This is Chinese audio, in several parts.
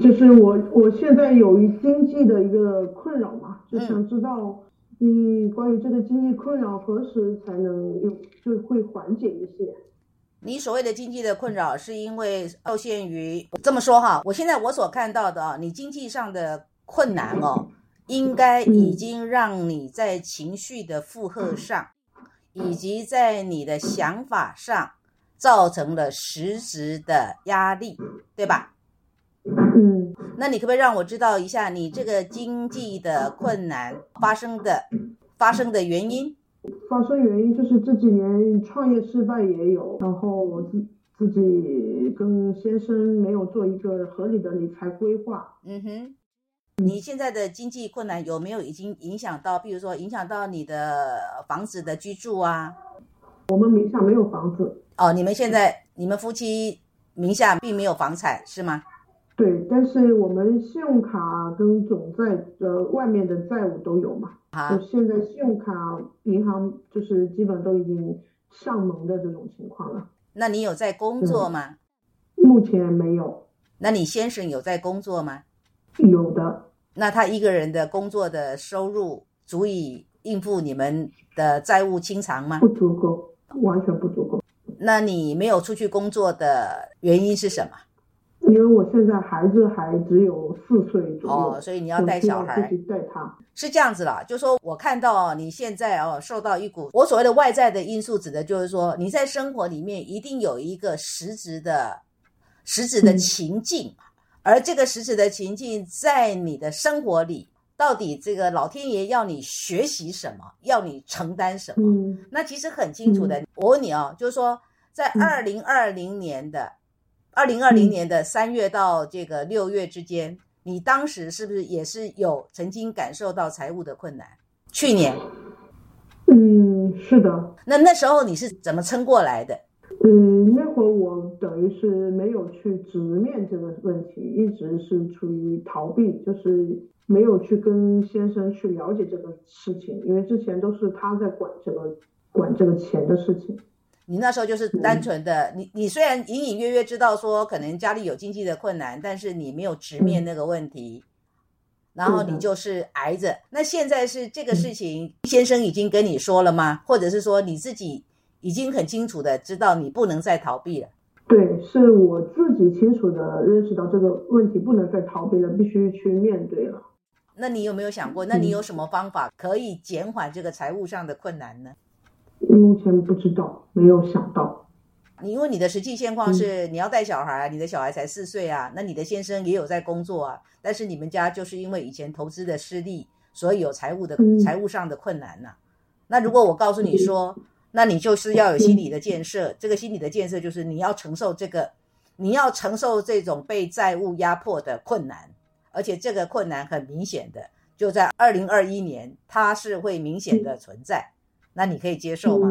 就是我我现在有一经济的一个困扰嘛，就想知道你关于这个经济困扰何时才能有就会缓解一些。你所谓的经济的困扰，是因为受限于这么说哈？我现在我所看到的啊，你经济上的困难哦，应该已经让你在情绪的负荷上，以及在你的想法上，造成了实质的压力，对吧？嗯，那你可不可以让我知道一下，你这个经济的困难发生的发生的原因？发生原因就是这几年创业失败也有，然后我自自己跟先生没有做一个合理的理财规划。嗯哼，你现在的经济困难有没有已经影响到，比如说影响到你的房子的居住啊？我们名下没有房子。哦，你们现在你们夫妻名下并没有房产是吗？对，但是我们信用卡跟总债的外面的债务都有嘛。就现在信用卡银行就是基本都已经上门的这种情况了。那你有在工作吗？目前没有。那你先生有在工作吗？有的。那他一个人的工作的收入足以应付你们的债务清偿吗？不足够，完全不足够。那你没有出去工作的原因是什么？因为我现在孩子还只有四岁左右，哦，所以你要带小孩，自己带他。是这样子啦，就说我看到你现在哦，受到一股我所谓的外在的因素，指的就是说你在生活里面一定有一个实质的、实质的情境，而这个实质的情境在你的生活里，到底这个老天爷要你学习什么，要你承担什么？嗯，那其实很清楚的。我问你哦，就是说在二零二零年的。二零二零年的三月到这个六月之间，你当时是不是也是有曾经感受到财务的困难？去年，嗯，是的。那那时候你是怎么撑过来的？嗯，那会儿我等于是没有去直面这个问题，一直是处于逃避，就是没有去跟先生去了解这个事情，因为之前都是他在管这个管这个钱的事情。你那时候就是单纯的，你你虽然隐隐约约知道说可能家里有经济的困难，但是你没有直面那个问题，然后你就是挨着。那现在是这个事情，先生已经跟你说了吗？或者是说你自己已经很清楚的知道你不能再逃避了？对，是我自己清楚的认识到这个问题不能再逃避了，必须去面对了。那你有没有想过，那你有什么方法可以减缓这个财务上的困难呢？目前不知道，没有想到。你因为你的实际现况是你要带小孩，你的小孩才四岁啊，那你的先生也有在工作啊，但是你们家就是因为以前投资的失利，所以有财务的财务上的困难呐。那如果我告诉你说，那你就是要有心理的建设，这个心理的建设就是你要承受这个，你要承受这种被债务压迫的困难，而且这个困难很明显的就在二零二一年，它是会明显的存在。那你可以接受吗？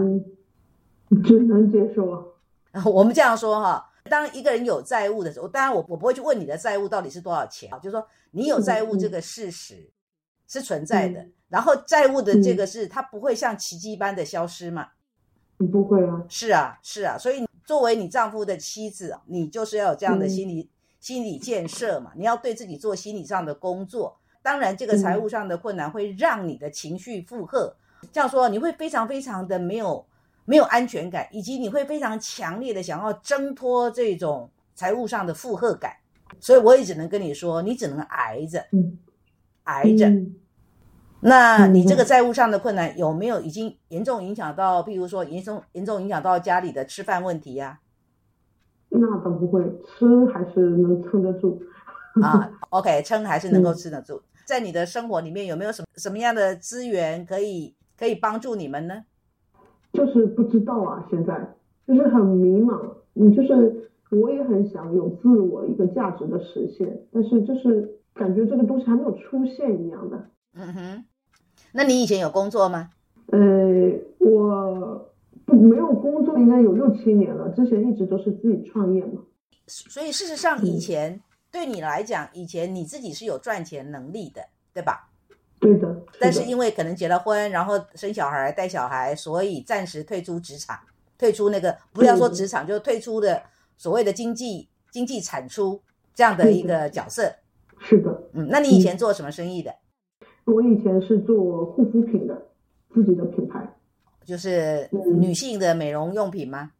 只能接受啊。我们这样说哈，当一个人有债务的时候，当然我我不会去问你的债务到底是多少钱啊，就是说你有债务这个事实是存在的，然后债务的这个是它不会像奇迹般的消失嘛？不会啊。是啊，是啊，所以作为你丈夫的妻子，你就是要有这样的心理心理建设嘛，你要对自己做心理上的工作。当然，这个财务上的困难会让你的情绪负荷。这样说，你会非常非常的没有没有安全感，以及你会非常强烈的想要挣脱这种财务上的负荷感。所以我也只能跟你说，你只能挨着，挨着。那你这个债务上的困难有没有已经严重影响到，譬如说严重严重影响到家里的吃饭问题呀？那倒不会，吃还是能撑得住啊。OK，撑还是能够吃得住。在你的生活里面有没有什么什么样的资源可以？可以帮助你们呢？就是不知道啊，现在就是很迷茫。你就是我也很想有自我一个价值的实现，但是就是感觉这个东西还没有出现一样的。嗯哼，那你以前有工作吗？呃，我没有工作，应该有六七年了。之前一直都是自己创业嘛。所以事实上，以前对你来讲，以前你自己是有赚钱能力的，对吧？对的，但是因为可能结了婚，然后生小孩、带小孩，所以暂时退出职场，退出那个不要说职场，就退出的所谓的经济经济产出，这样的一个角色。是的，嗯，那你以前做什么生意的？我以前是做护肤品的，自己的品牌，就是嗯女性的美容用品吗？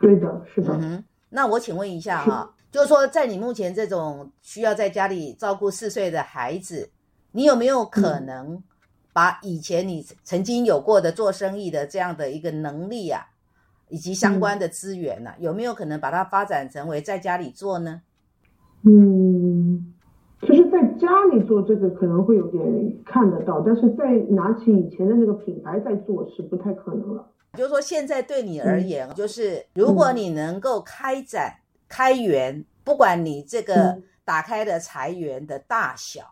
对的，是的。嗯哼，那我请问一下哈、就是说在你目前这种需要在家里照顾四岁的孩子，你有没有可嗯。能把以前你曾经有过的做生意的这样的一个能力啊，以及相关的资源呢、啊有没有可能把它发展成为在家里做呢？嗯，就是在家里做这个可能会有点看得到，但是在拿起以前的那个品牌在做是不太可能了。就是说，现在对你而嗯。言，就是如果你能够开展、开源，不管你这个嗯。打开的财源的大小，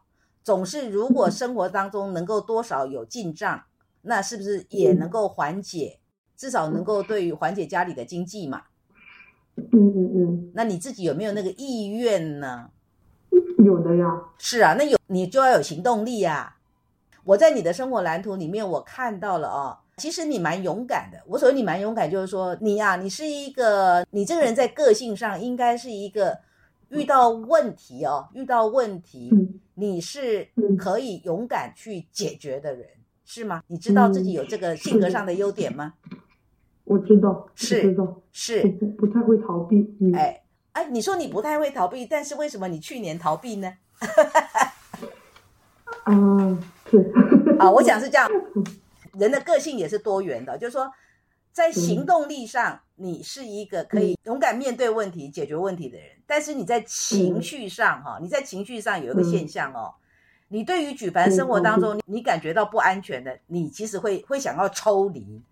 总是如果生活当中能够多少有进账，那是不是也能够缓解？至少能够对于缓解家里的经济嘛？嗯嗯嗯，那你自己有没有那个意愿呢？有的呀。是啊，那有你就要有行动力啊！我在你的生活蓝图里面，我看到了哦，其实你蛮勇敢的。我所谓你蛮勇敢，就是说你呀、你是一个，你这个人在个性上应该是一个遇到问题哦，遇到问题，嗯你是嗯可以勇敢去解决的人，是吗？你知道自己有这个性格上的优点吗？我知道，是知道，是，不不太会逃避。嗯，哎哎，你说你不太会逃避，但是为什么你去年逃避呢？啊，是啊，我想是这样，人的个性也是多元的，就是说，在行动力上，你是一个可以勇敢面对问题、解决问题的人，但是你在情绪上，哈，你在情绪上有一个现象哦，你对于举凡生活当中，你感觉到不安全的，你其实会会想要抽离，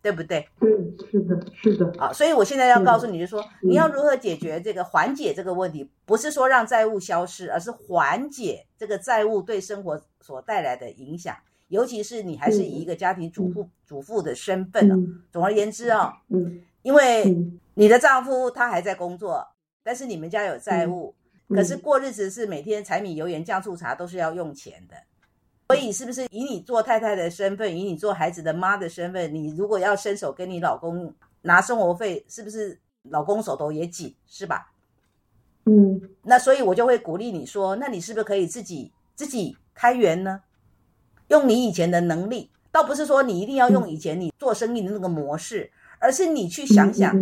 对不对？对，是的，是的，啊，所以我现在要告诉你，就是说，嗯你要如何解决这个缓解这个问题，不是说让债务消失，而是缓解这个债务对生活所带来的影响。尤其是你还是以一个家庭主妇、主妇的身份哦。嗯总而言之哦，嗯因为嗯你的丈夫他还在工作，但是你们家有债务，嗯可是过日子是每天柴米油盐酱醋茶都是要用钱的。所以，是不是以你做太太的身份，以你做孩子的妈的身份，你如果要伸手跟你老公拿生活费，是不是老公手头也紧，是吧？嗯那所以我就会鼓励你说，那你是不是可以自己自己开源呢？用你以前的能力，倒不是说你一定要用以前你做生意的那个模式，而是你去想想，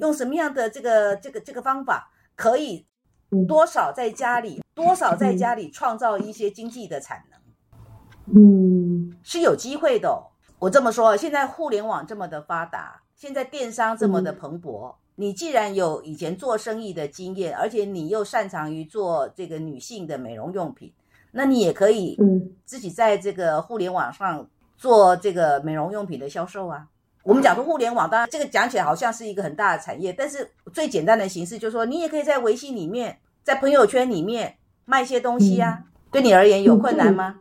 用什么样的这个这个这个方法，可以嗯。多少在家里，多少在家里创造一些经济的产能。嗯。是有机会的、哦。我这么说，现在互联网这么的发达，现在电商这么的蓬勃，你既然有以前做生意的经验，而且你又擅长于做这个女性的美容用品，那你也可以嗯自己在这个互联网上做这个美容用品的销售啊。我们讲说互联网，当然这个讲起来好像是一个很大的产业，但是最简单的形式就是说，你也可以在微信里面，在朋友圈里面卖一些东西啊。对你而言有困难吗？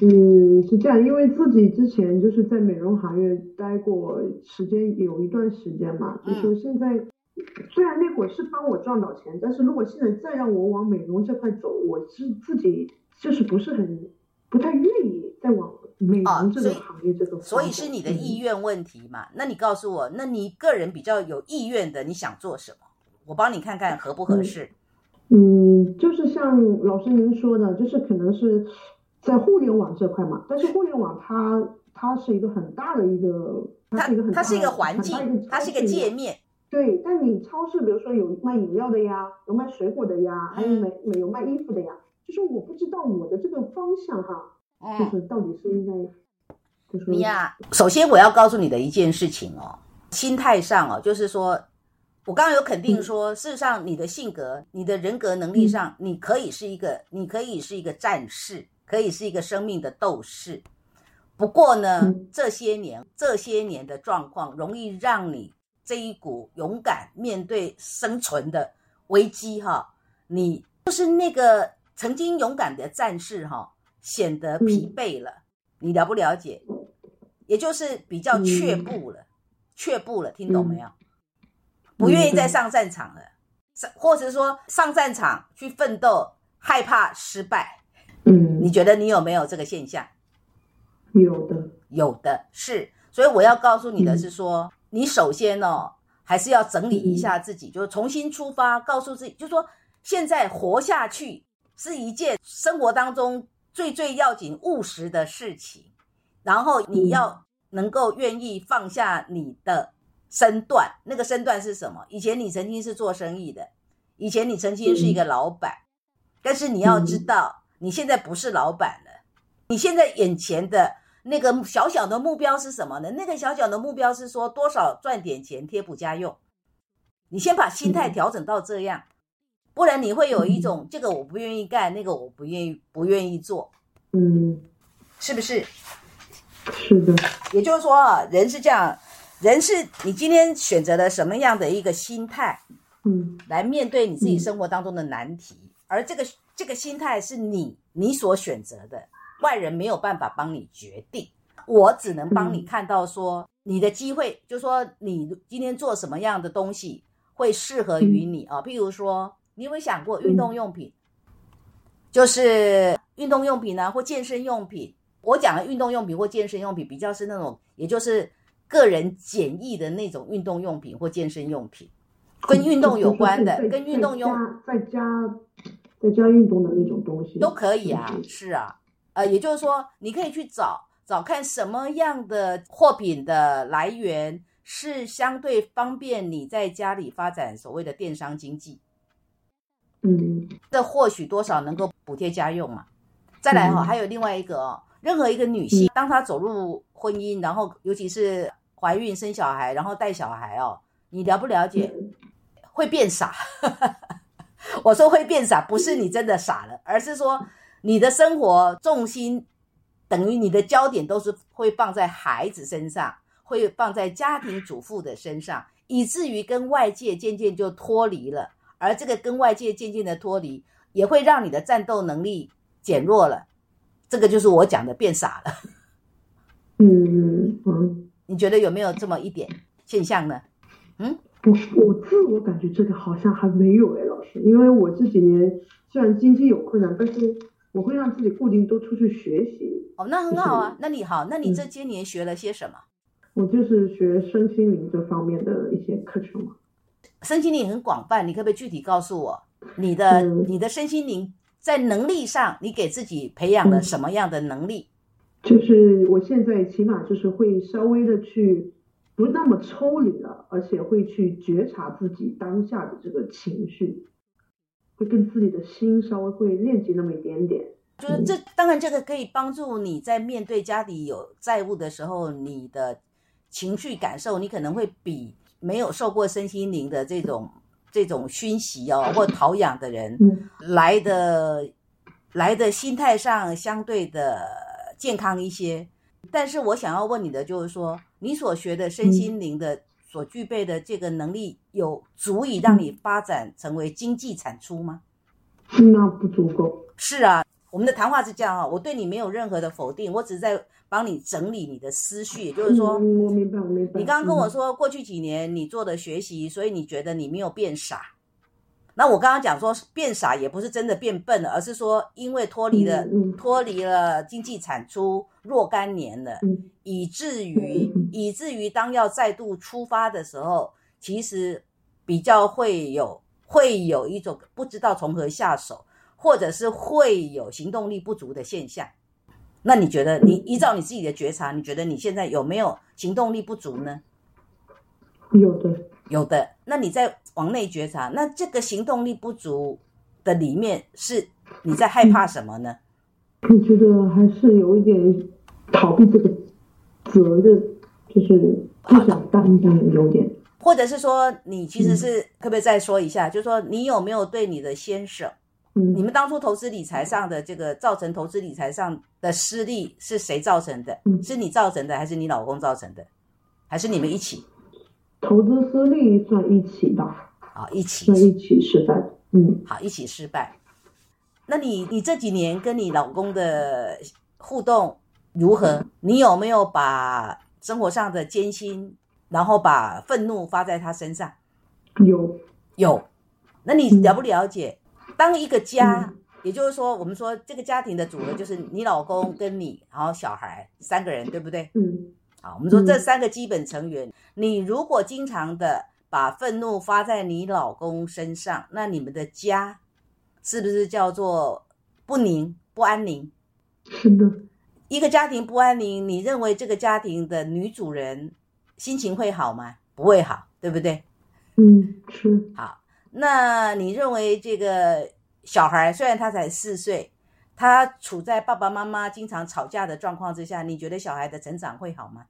嗯，是这样，因为自己之前就是在美容行业待过时间有一段时间嘛，就嗯是现在虽然那会儿是帮我赚到钱，但是如果现在再让我往美容这块走，我是自己就是不是很不太愿意再往美啊容这个行业这个。所以是你的意愿问题嘛？那你告诉我，那你个人比较有意愿的，你想做什么？我帮你看看合不合适。嗯，就是像老师您说的，就是可能是在互联网这块嘛，但是互联网它它是一个很大的一个，它是一个它是一个环境它是一个界面。对，但你超市比如说有卖饮料的呀，有卖水果的呀，还有嗯卖没有卖衣服的呀，就是我不知道我的这个方向哈，就嗯，是到底是应该，就是你呀、首先我要告诉你的一件事情哦，心态上哦，就是说，我刚刚有肯定说，事实上你的性格、你的人格能力上，你可以是一个，你可以是一个战士，可以是一个生命的斗士。不过呢，嗯。这些年这些年的状况，容易让你这一股勇敢面对生存的危机哈，你就是那个曾经勇敢的战士哈，显得疲惫了。你了不了解？也就是比较却步了，却步了，听懂没有？不愿意再上战场了，上或者说上战场去奋斗，害怕失败。嗯，你觉得你有没有这个现象？有的，有的是，所以我要告诉你的是说，你首先哦，还是要整理一下自己，就是重新出发，告诉自己，就是说，现在活下去是一件生活当中最最要紧、务实的事情，然后你要能够愿意放下你的身段。那个身段是什么？以前你曾经是做生意的，以前你曾经是一个老板，但是你要知道，你现在不是老板了。你现在眼前的那个小小的目标是什么呢？那个小小的目标是说多少赚点钱贴补家用。你先把心态调整到这样。不然你会有一种这个我不愿意干，那个我不愿意不愿意做，嗯，是不是？是的。也就是说啊，人是这样，人是你今天选择了什么样的一个心态，嗯，来面对你自己生活当中的难题，而这个这个心态是你你所选择的，外人没有办法帮你决定，我只能帮你看到说你的机会，就说你今天做什么样的东西会适合于你啊，譬如说。你有没有想过运动用品？就是运动用品呢，或健身用品。我讲的运动用品或健身用品，比较是那种，也就是个人简易的那种运动用品或健身用品，跟运动有关的，跟运动用在家在家运动的那种东西都可以啊。是啊，呃，也就是说，你可以去找找看什么样的货品的来源是相对方便你在家里发展所谓的电商经济。嗯，这或许多少能够补贴家用嘛。再来哈，还有另外一个哦，任何一个女性，当她走入婚姻，然后尤其是怀孕生小孩，然后带小孩哦，你了不了解？会变傻。我说会变傻，不是你真的傻了，而是说你的生活重心等于你的焦点都是会放在孩子身上，会放在家庭主妇的身上，以至于跟外界渐渐就脱离了。而这个跟外界渐渐的脱离，也会让你的战斗能力减弱了。这个就是我讲的变傻了。嗯嗯，你觉得有没有这么一点现象呢？嗯，我我自我感觉这个好像还没有哎，老师，因为我这几年虽然经济有困难，但是我会让自己固定多出去学习。哦，那很好啊。那你好，那你这些年学了些什么？我就是学身心灵这方面的一些课程嘛。身心灵很广泛，你可不可以具体告诉我，你的你的身心灵在能力上，你给自己培养了什么样的能力？就是我现在起码就是会稍微的去不那么抽离了，而且会去觉察自己当下的这个情绪，会跟自己的心稍微会链接那么一点点。就是这当然这个可以帮助你在面对家里有债务的时候，你的情绪感受，你可能会比。没有受过身心灵的这种这种熏习哦，或陶养的人，来的来的心态上相对的健康一些。但是我想要问你的就是说，你所学的身心灵的所具备的这个能力，有足以让你发展成为经济产出吗？那不足够。是啊。我们的谈话是这样哈，我对你没有任何的否定，我只是在帮你整理你的思绪。也就是说，我明白，我明白。你刚刚跟我说，过去几年你做的学习，所以你觉得你没有变傻。那我刚刚讲说变傻，也不是真的变笨了，而是说因为脱离了脱离了经济产出若干年了，以至于以至于当要再度出发的时候，其实比较会有会有一种不知道从何下手。或者是会有行动力不足的现象，那你觉得你依照你自己的觉察，你觉得你现在有没有行动力不足呢？有的，有的。那你在往内觉察，那这个行动力不足的里面是你在害怕什么呢？我觉得还是有一点逃避这个责任，就是不想担当，有点。或者是说，你其实是可不可以再说一下，就是说你有没有对你的先生？你们当初投资理财上的这个造成投资理财上的失利是谁造成的？是你造成的，还是你老公造成的，还是你们一起？投资失利算一起吧。啊，一起。算一起失败。嗯，好，一起失败。那你你这几年跟你老公的互动如何？你有没有把生活上的艰辛，然后把愤怒发在他身上？有有。那你了不了解？当一个家，也就是说，我们说这个家庭的主人就是你老公跟你，然后小孩三个人，对不对？嗯。好，我们说这三个基本成员，你如果经常的把愤怒发在你老公身上，那你们的家是不是叫做不宁、不安宁？是的，一个家庭不安宁，你认为这个家庭的女主人心情会好吗？不会好，对不对？嗯，是好，那你认为这个小孩虽然他才四岁，他处在爸爸妈妈经常吵架的状况之下，你觉得小孩的成长会好吗？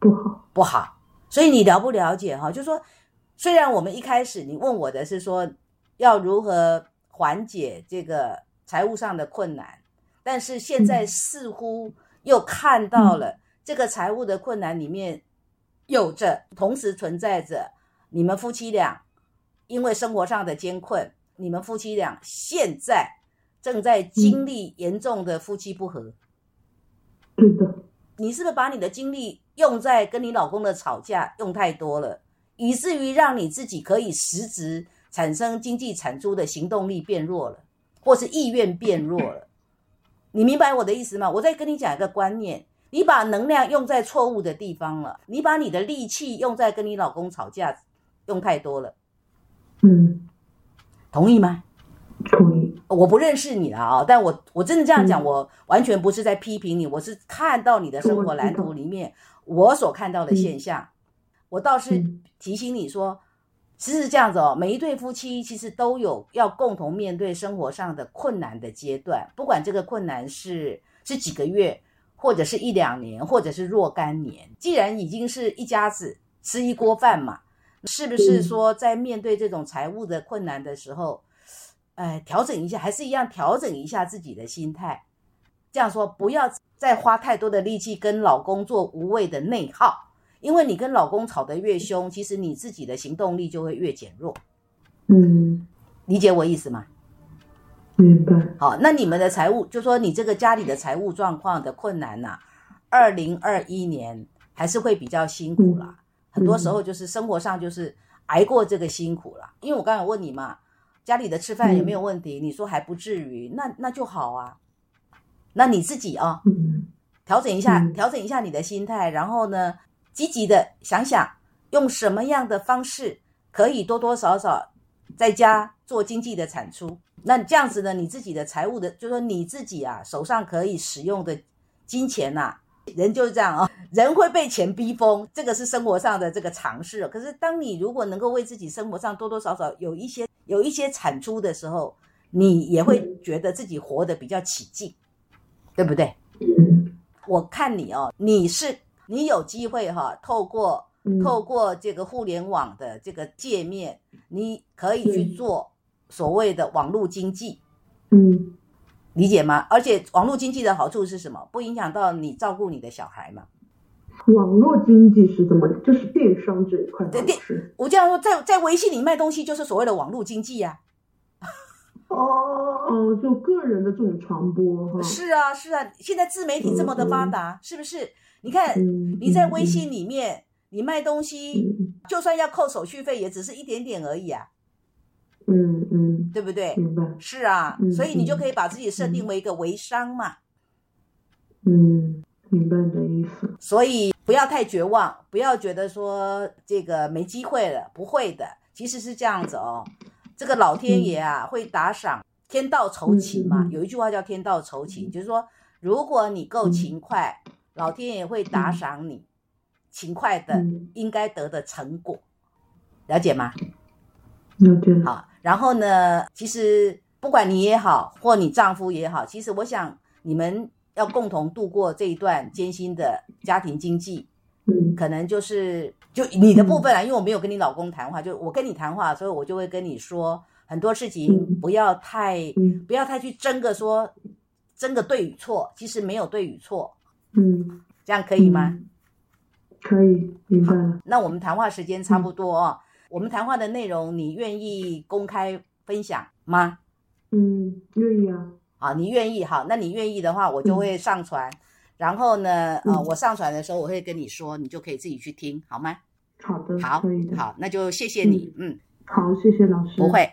不好。不好。所以你了不了解哈？就说虽然我们一开始你问我的是说要如何缓解这个财务上的困难，但是现在似乎又看到了这个财务的困难里面有着同时存在着你们夫妻俩因为生活上的艰困，你们夫妻俩现在正在经历严重的夫妻不和。你是不是把你的精力用在跟你老公的吵架用太多了，以至于让你自己可以实质产生经济产出的行动力变弱了，或是意愿变弱了？你明白我的意思吗？我再跟你讲一个观念：你把能量用在错误的地方了，你把你的力气用在跟你老公吵架用太多了，嗯，同意吗？同意。我不认识你了啊，但我我真的这样讲，嗯我完全不是在批评你，我是看到你的生活蓝图里面我所看到的现象。我倒是嗯提醒你说，其实是这样子哦，每一对夫妻其实都有要共同面对生活上的困难的阶段，不管这个困难是是几个月，或者是一两年，或者是若干年。既然已经是一家子吃一锅饭嘛，是不是嗯说在面对这种财务的困难的时候？哎，调整一下，还是一样调整一下自己的心态。这样说，不要再花太多的力气跟老公做无谓的内耗，因为你跟老公吵得越凶，其实你自己的行动力就会越减弱。嗯，理解我意思吗？明白。好，那你们的财务，就说你这个家里的财务状况的困难呐、二零二一年还是会比较辛苦啦。很多时候就是生活上就是挨过这个辛苦了。因为我刚才问你嘛，家里的吃饭有没有问题？你说还不至于，那那就好啊。那你自己啊、嗯调整一下，嗯调整一下你的心态，然后呢，积极的想想用什么样的方式可以多多少少在家做经济的产出。那这样子呢，你自己的财务的，就说你自己啊手上可以使用的金钱呐、人就是这样啊、人会被钱逼疯，这个是生活上的这个常识。可是当你如果能够为自己生活上多多少少有一些有一些产出的时候，你也会觉得自己活得比较起劲，对不对？嗯我看你哦，你是你有机会哈、透过嗯，透过这个互联网的这个界面，你可以去嗯做所谓的网络经济，嗯理解吗？而且网络经济的好处是什么？不影响到你照顾你的小孩嘛。网络经济是怎么？就是电商这一块，对电。我这样说，在在微信里卖东西就是所谓的网络经济呀、哦哦，就个人的这种传播哈。是啊，是啊，现在自媒体这么的发达，是不是？你看嗯，你在微信里面，你卖东西，嗯就算要扣手续费，也只是一点点而已啊，嗯嗯，对不对？明白。是啊，嗯所以你就可以把自己设定为一个微商嘛。嗯，明白你的意思。所以不要太绝望，不要觉得说这个没机会了，不会的，其实是这样子哦。这个老天爷啊，会打赏，天道酬勤嘛。有一句话叫天道酬勤，就是说，如果你够勤快，老天爷会打赏你勤快的嗯应该得的成果，了解吗？了解。好，然后呢，其实不管你也好，或你丈夫也好，其实我想你们要共同度过这一段艰辛的家庭经济，嗯。可能就是就你的部分啊，因为我没有跟你老公谈话，就我跟你谈话，所以我就会跟你说很多事情嗯。不要太嗯。不要太去争个说争个对与错，其实没有对与错，嗯，这样可以吗？嗯。可以，明白。了。那我们谈话时间差不多哦，我们谈话的内容你愿意公开分享吗？嗯，愿意啊。啊，你愿意好，那你愿意的话，我就会上传。然后呢，呃，嗯我上传的时候我会跟你说，你就可以自己去听，好吗？好的，好可以，的。好，那就谢谢你，嗯，好，谢谢老师。不会。